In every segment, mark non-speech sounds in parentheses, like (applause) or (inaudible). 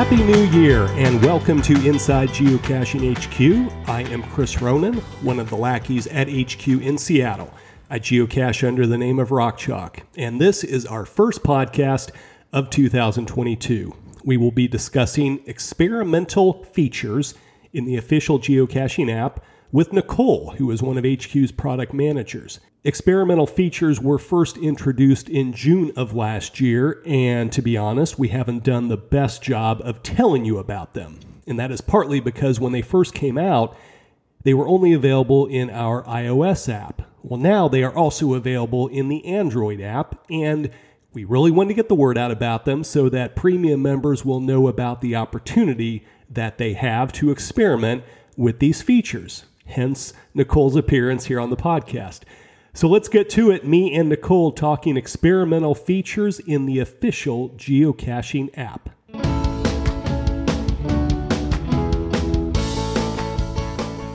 Happy New Year and welcome to Inside Geocaching HQ. I am Chris Ronan, one of the lackeys at HQ in Seattle. I geocache under the name of Rock Chalk, and this is our first podcast of 2022. We will be discussing experimental features in the official geocaching app with Nicole, who is one of HQ's product managers. Experimental features were first introduced in June of last year, and to be honest, we haven't done the best job of telling you about them. And that is partly because when they first came out, they were only available in our iOS app. Well, now they are also available in the Android app, and we really want to get the word out about them so that premium members will know about the opportunity that they have to experiment with these features. Hence, Nicole's appearance here on the podcast. So let's get to it. Me and Nicole talking experimental features in the official geocaching app.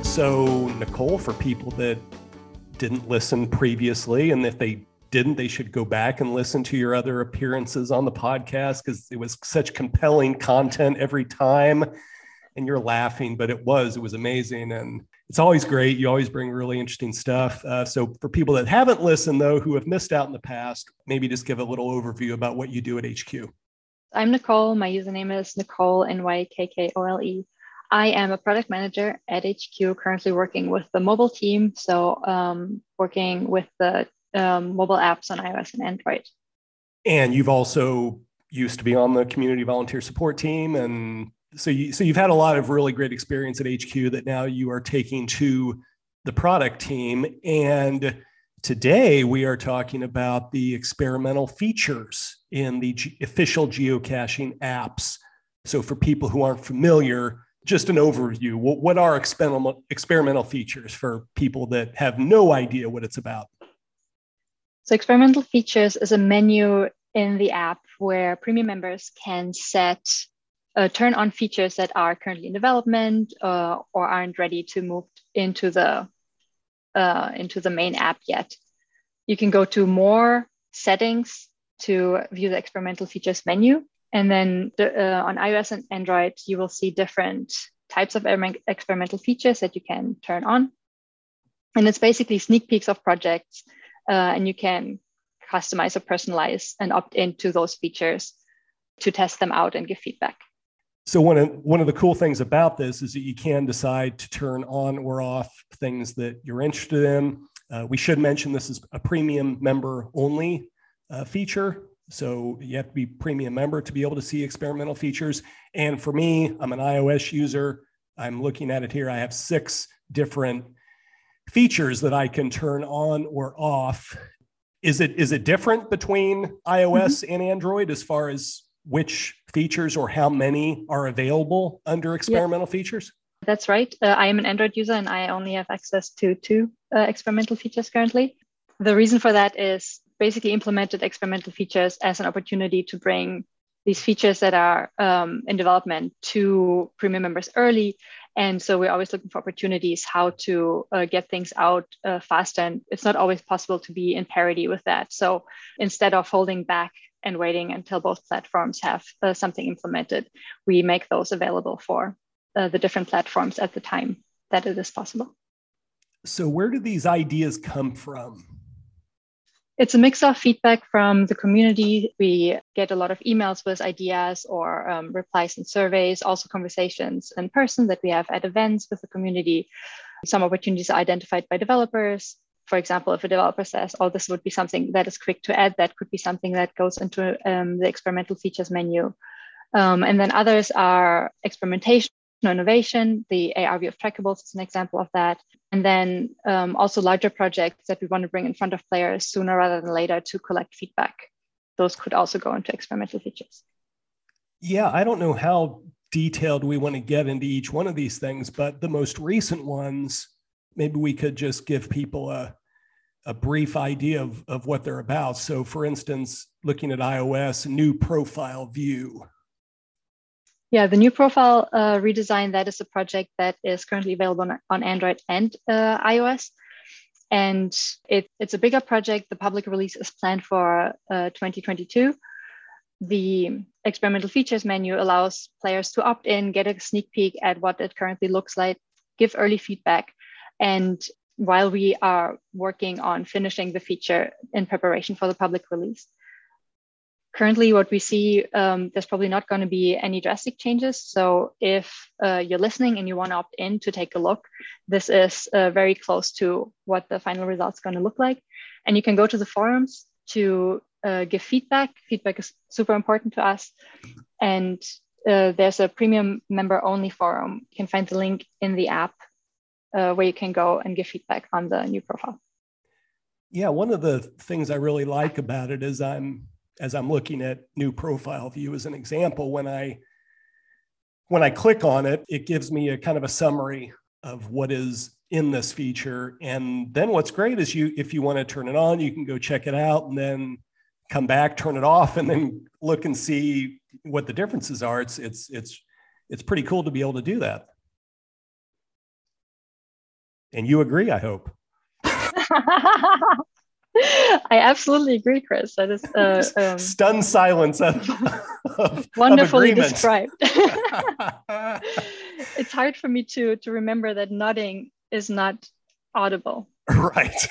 So, Nicole, for people that didn't listen previously, and if they didn't, they should go back and listen to your other appearances on the podcast because it was such compelling content every time. And you're laughing, but it was, it was amazing. And it's always great. You always bring really interesting stuff. Uh, so, for people that haven't listened, though, who have missed out in the past, maybe just give a little overview about what you do at HQ. I'm Nicole. My username is Nicole, N Y K K O L E. I am a product manager at HQ, currently working with the mobile team. So, um, working with the um, mobile apps on iOS and Android. And you've also used to be on the community volunteer support team and so you so you've had a lot of really great experience at HQ that now you are taking to the product team. And today we are talking about the experimental features in the G- official geocaching apps. So for people who aren't familiar just an overview what, what are experimental experimental features for people that have no idea what it's about? So experimental features is a menu in the app where premium members can set uh, turn on features that are currently in development uh, or aren't ready to move into the uh, into the main app yet. You can go to more settings to view the experimental features menu, and then the, uh, on iOS and Android, you will see different types of experimental features that you can turn on. And it's basically sneak peeks of projects, uh, and you can customize or personalize and opt into those features to test them out and give feedback. So one of one of the cool things about this is that you can decide to turn on or off things that you're interested in. Uh, we should mention this is a premium member only uh, feature. So you have to be premium member to be able to see experimental features. And for me, I'm an iOS user. I'm looking at it here. I have six different features that I can turn on or off. Is it is it different between iOS mm-hmm. and Android as far as which features or how many are available under experimental yeah. features? That's right. Uh, I am an Android user and I only have access to two uh, experimental features currently. The reason for that is basically implemented experimental features as an opportunity to bring these features that are um, in development to premium members early. And so we're always looking for opportunities how to uh, get things out uh, faster. And it's not always possible to be in parity with that. So instead of holding back and waiting until both platforms have uh, something implemented, we make those available for uh, the different platforms at the time that it is possible. So, where do these ideas come from? It's a mix of feedback from the community. We get a lot of emails with ideas or um, replies and surveys, also conversations in person that we have at events with the community. Some opportunities are identified by developers for example, if a developer says, oh, this would be something that is quick to add, that could be something that goes into um, the experimental features menu. Um, and then others are experimentation, innovation. The AR view of trackables is an example of that. And then um, also larger projects that we want to bring in front of players sooner rather than later to collect feedback. Those could also go into experimental features. Yeah, I don't know how detailed we want to get into each one of these things, but the most recent ones maybe we could just give people a, a brief idea of, of what they're about. So, for instance, looking at iOS, new profile view. Yeah, the new profile uh, redesign, that is a project that is currently available on, Android and uh, iOS. And it, it's a bigger project. The public release is planned for uh, 2022. the experimental features menu allows players to opt in, get a sneak peek at what it currently looks like, give early feedback. And while we are working on finishing the feature in preparation for the public release. Currently, what we see, um, there's probably not going to be any drastic changes. So if uh, you're listening and you want to opt in to take a look, this is uh, very close to what the final result's going to look like. And you can go to the forums to uh, give feedback. Feedback is super important to us. And uh, there's a premium member only forum. You can find the link in the app uh, where you can go and give feedback on the new profile. Yeah, one of the things I really like about it is I'm as I'm looking at new profile view as an example, when I when I click on it, it gives me a kind of a summary of what is in this feature. And then what's great is you if you want to turn it on, you can go check it out and then come back, turn it off, and then look and see what the differences are. It's it's it's it's pretty cool to be able to do that. And you agree, I hope. (laughs) I absolutely agree, Chris. That is uh, (laughs) um, stunned silence of, of wonderfully of described. (laughs) it's hard for me to to remember that nodding is not audible. Right.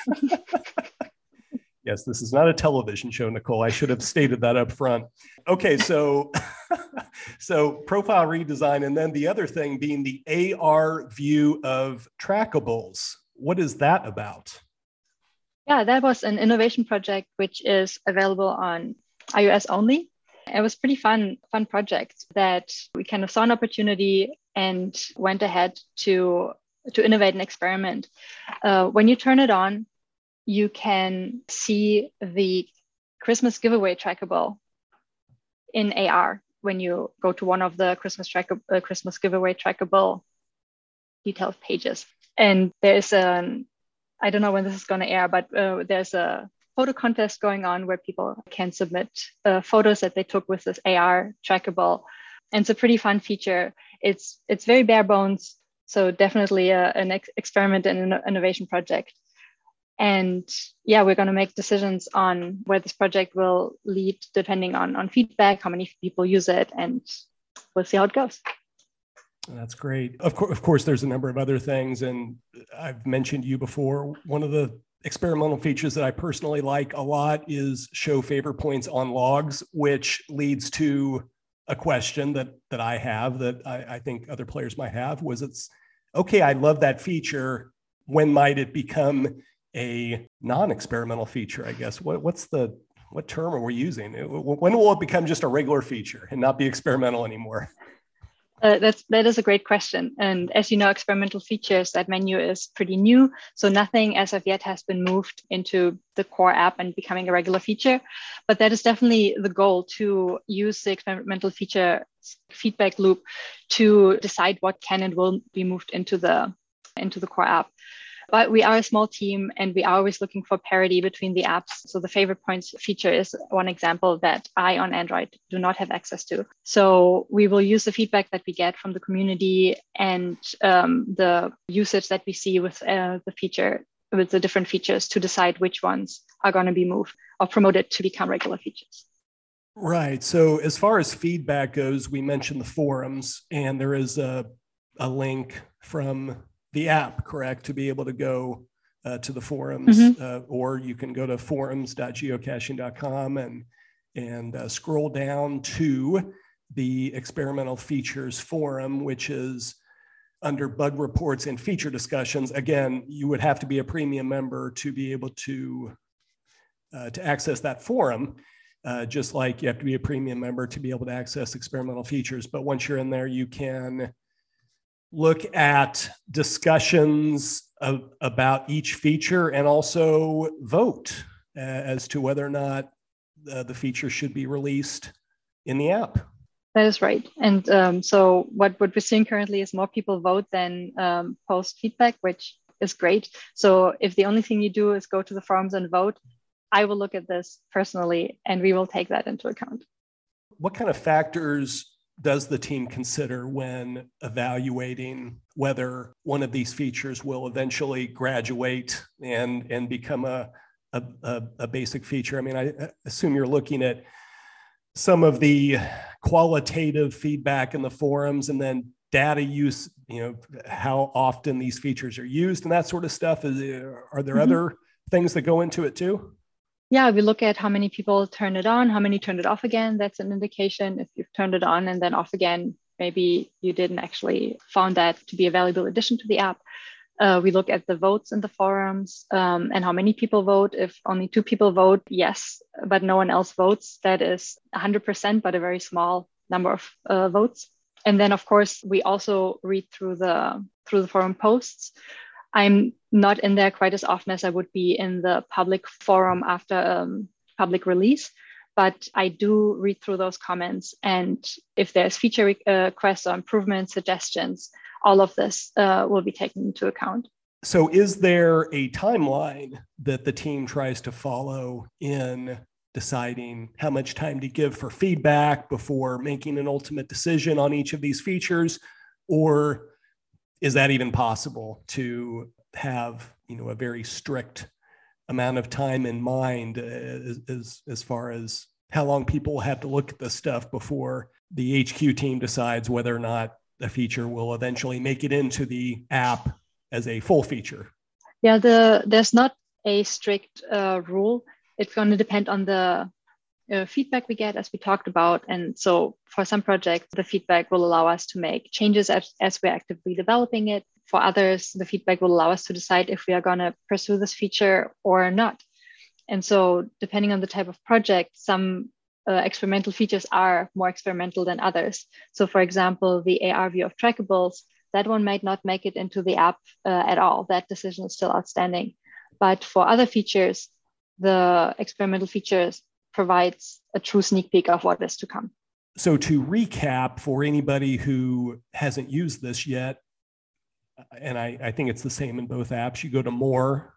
yes, this is not a television show, Nicole. I should have stated that up front. Okay, so (laughs) so profile redesign, and then the other thing being the AR view of trackables. What is that about? Yeah, that was an innovation project which is available on iOS only. It was pretty fun, fun project that we kind of saw an opportunity and went ahead to to innovate and experiment. Uh, when you turn it on, you can see the Christmas giveaway trackable in AR when you go to one of the Christmas track uh, Christmas giveaway trackable detailed pages. And there's an I don't know when this is going to air, but uh, there's a photo contest going on where people can submit uh, photos that they took with this AR trackable. And it's a pretty fun feature. It's it's very bare bones, so definitely a, an ex- experiment and an innovation project. And yeah, we're going to make decisions on where this project will lead depending on on feedback, how many people use it, and we'll see how it goes. That's great. Of course, of course, there's a number of other things, and I've mentioned you before. One of the experimental features that I personally like a lot is show favor points on logs, which leads to a question that that I have that I, I think other players might have. Was it's okay? I love that feature. When might it become a non-experimental feature? I guess. What, what's the what term are we using? When will it become just a regular feature and not be experimental anymore? Uh, that's that is a great question. And as you know, experimental features that menu is pretty new, so nothing as of yet has been moved into the core app and becoming a regular feature. But that is definitely the goal to use the experimental feature feedback loop to decide what can and will be moved into the into the core app. But we are a small team and we are always looking for parity between the apps. So the favorite points feature is one example that I on Android do not have access to. So we will use the feedback that we get from the community and um, the usage that we see with uh, the feature, with the different features to decide which ones are going to be moved or promoted to become regular features. Right. So as far as feedback goes, we mentioned the forums, and there is a, a link from the app, correct, to be able to go uh, to the forums, mm-hmm. uh, or you can go to forums.geocaching.com and and uh, scroll down to the experimental features forum, which is under bug reports and feature discussions. Again, you would have to be a premium member to be able to uh, to access that forum. Uh, just like you have to be a premium member to be able to access experimental features. But once you're in there, you can look at discussions of, about each feature and also vote uh, as to whether or not uh, the feature should be released in the app. That is right. And um, so what, what we're seeing currently is more people vote than um, post feedback, which is great. So if the only thing you do is go to the forums and vote, I will look at this personally and we will take that into account. What kind of factors does the team consider when evaluating whether one of these features will eventually graduate and and become a a, a, basic feature? I mean, I assume you're looking at some of the qualitative feedback in the forums and then data use, you know, how often these features are used and that sort of stuff? Is are there mm-hmm. other things that go into it too? Yeah, we look at how many people turn it on, how many turned it off again. That's an indication. If you've turned it on and then off again, maybe you didn't actually found that to be a valuable addition to the app. Uh, we look at the votes in the forums um, and how many people vote. If only two people vote, yes, but no one else votes, that is 100%, but a very small number of uh, votes. And then, of course, we also read through the through the forum posts. I'm not in there quite as often as I would be in the public forum after um, public release, but I do read through those comments. And if there's feature uh, requests or improvement suggestions, all of this uh, will be taken into account. So, is there a timeline that the team tries to follow in deciding how much time to give for feedback before making an ultimate decision on each of these features? Or is that even possible to have you know a very strict amount of time in mind uh, as, as, as far as how long people have to look at this stuff before the HQ team decides whether or not a feature will eventually make it into the app as a full feature? Yeah, the there's not a strict uh, rule. It's going to depend on the uh, feedback we get, as we talked about. And so, for some projects, the feedback will allow us to make changes as, as we're actively developing it. For others, the feedback will allow us to decide if we are going to pursue this feature or not. And so, depending on the type of project, some uh, experimental features are more experimental than others. So, for example, the AR view of trackables, that one might not make it into the app uh, at all. That decision is still outstanding. But for other features, the experimental features provides a true sneak peek of what is to come. So, to recap for anybody who hasn't used this yet, and I, I think it's the same in both apps, you go to more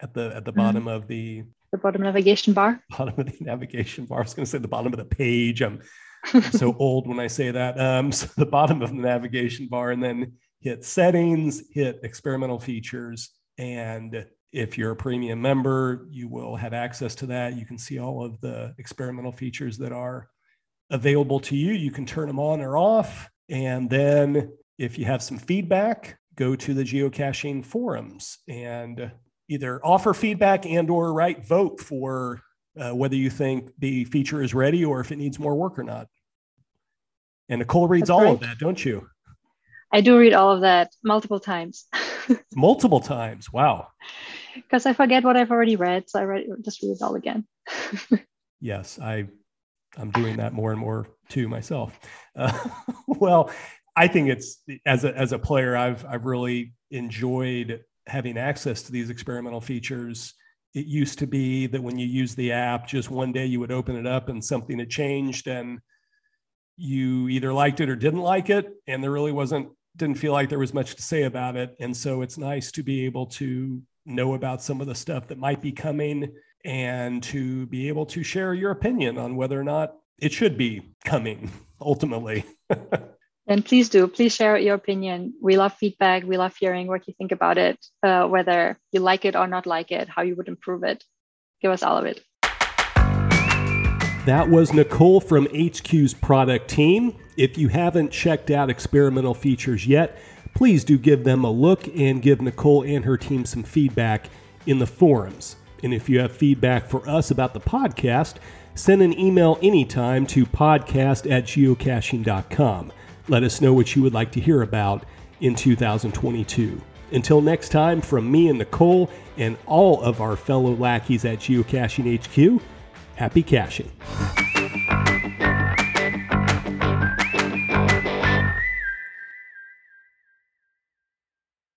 at the at the mm-hmm. bottom of the the bottom navigation bar. (laughs) Bottom of the navigation bar. I was going to say the bottom of the page. I'm, so (laughs) old when I say that. Um, (laughs) so the bottom of the navigation bar, and then hit settings, hit experimental features, and if you're a premium member, you will have access to that. You can see all of the experimental features that are available to you. You can turn them on or off. And then if you have some feedback, go to the geocaching forums and either offer feedback and or write vote for uh, whether you think the feature is ready or if it needs more work or not. And Nicole reads That's all right. of that, don't you? I do read all of that multiple times. (laughs) multiple times. Wow. Because I forget what I've already read, so I read, just read it all again. (laughs) yes, I I'm doing that more and more too myself. (laughs) Uh, well, I think it's as a as a player, I've I've really enjoyed having access to these experimental features. It used to be that when you use the app, just one day you would open it up and something had changed and you either liked it or didn't like it. And there really wasn't, didn't feel like there was much to say about it. And so it's nice to be able to know about some of the stuff that might be coming and to be able to share your opinion on whether or not it should be coming (laughs) ultimately. (laughs) And please do, please share your opinion. We love feedback. We love hearing what you think about it, uh, whether you like it or not like it, how you would improve it. Give us all of it. That was Nicole from HQ's product team. If you haven't checked out experimental features yet, please do give them a look and give Nicole and her team some feedback in the forums. And if you have feedback for us about the podcast, send an email anytime to podcast at geocaching.com. Let us know what you would like to hear about in 2022. Until next time, from me and Nicole and all of our fellow lackeys at Geocaching HQ, happy caching.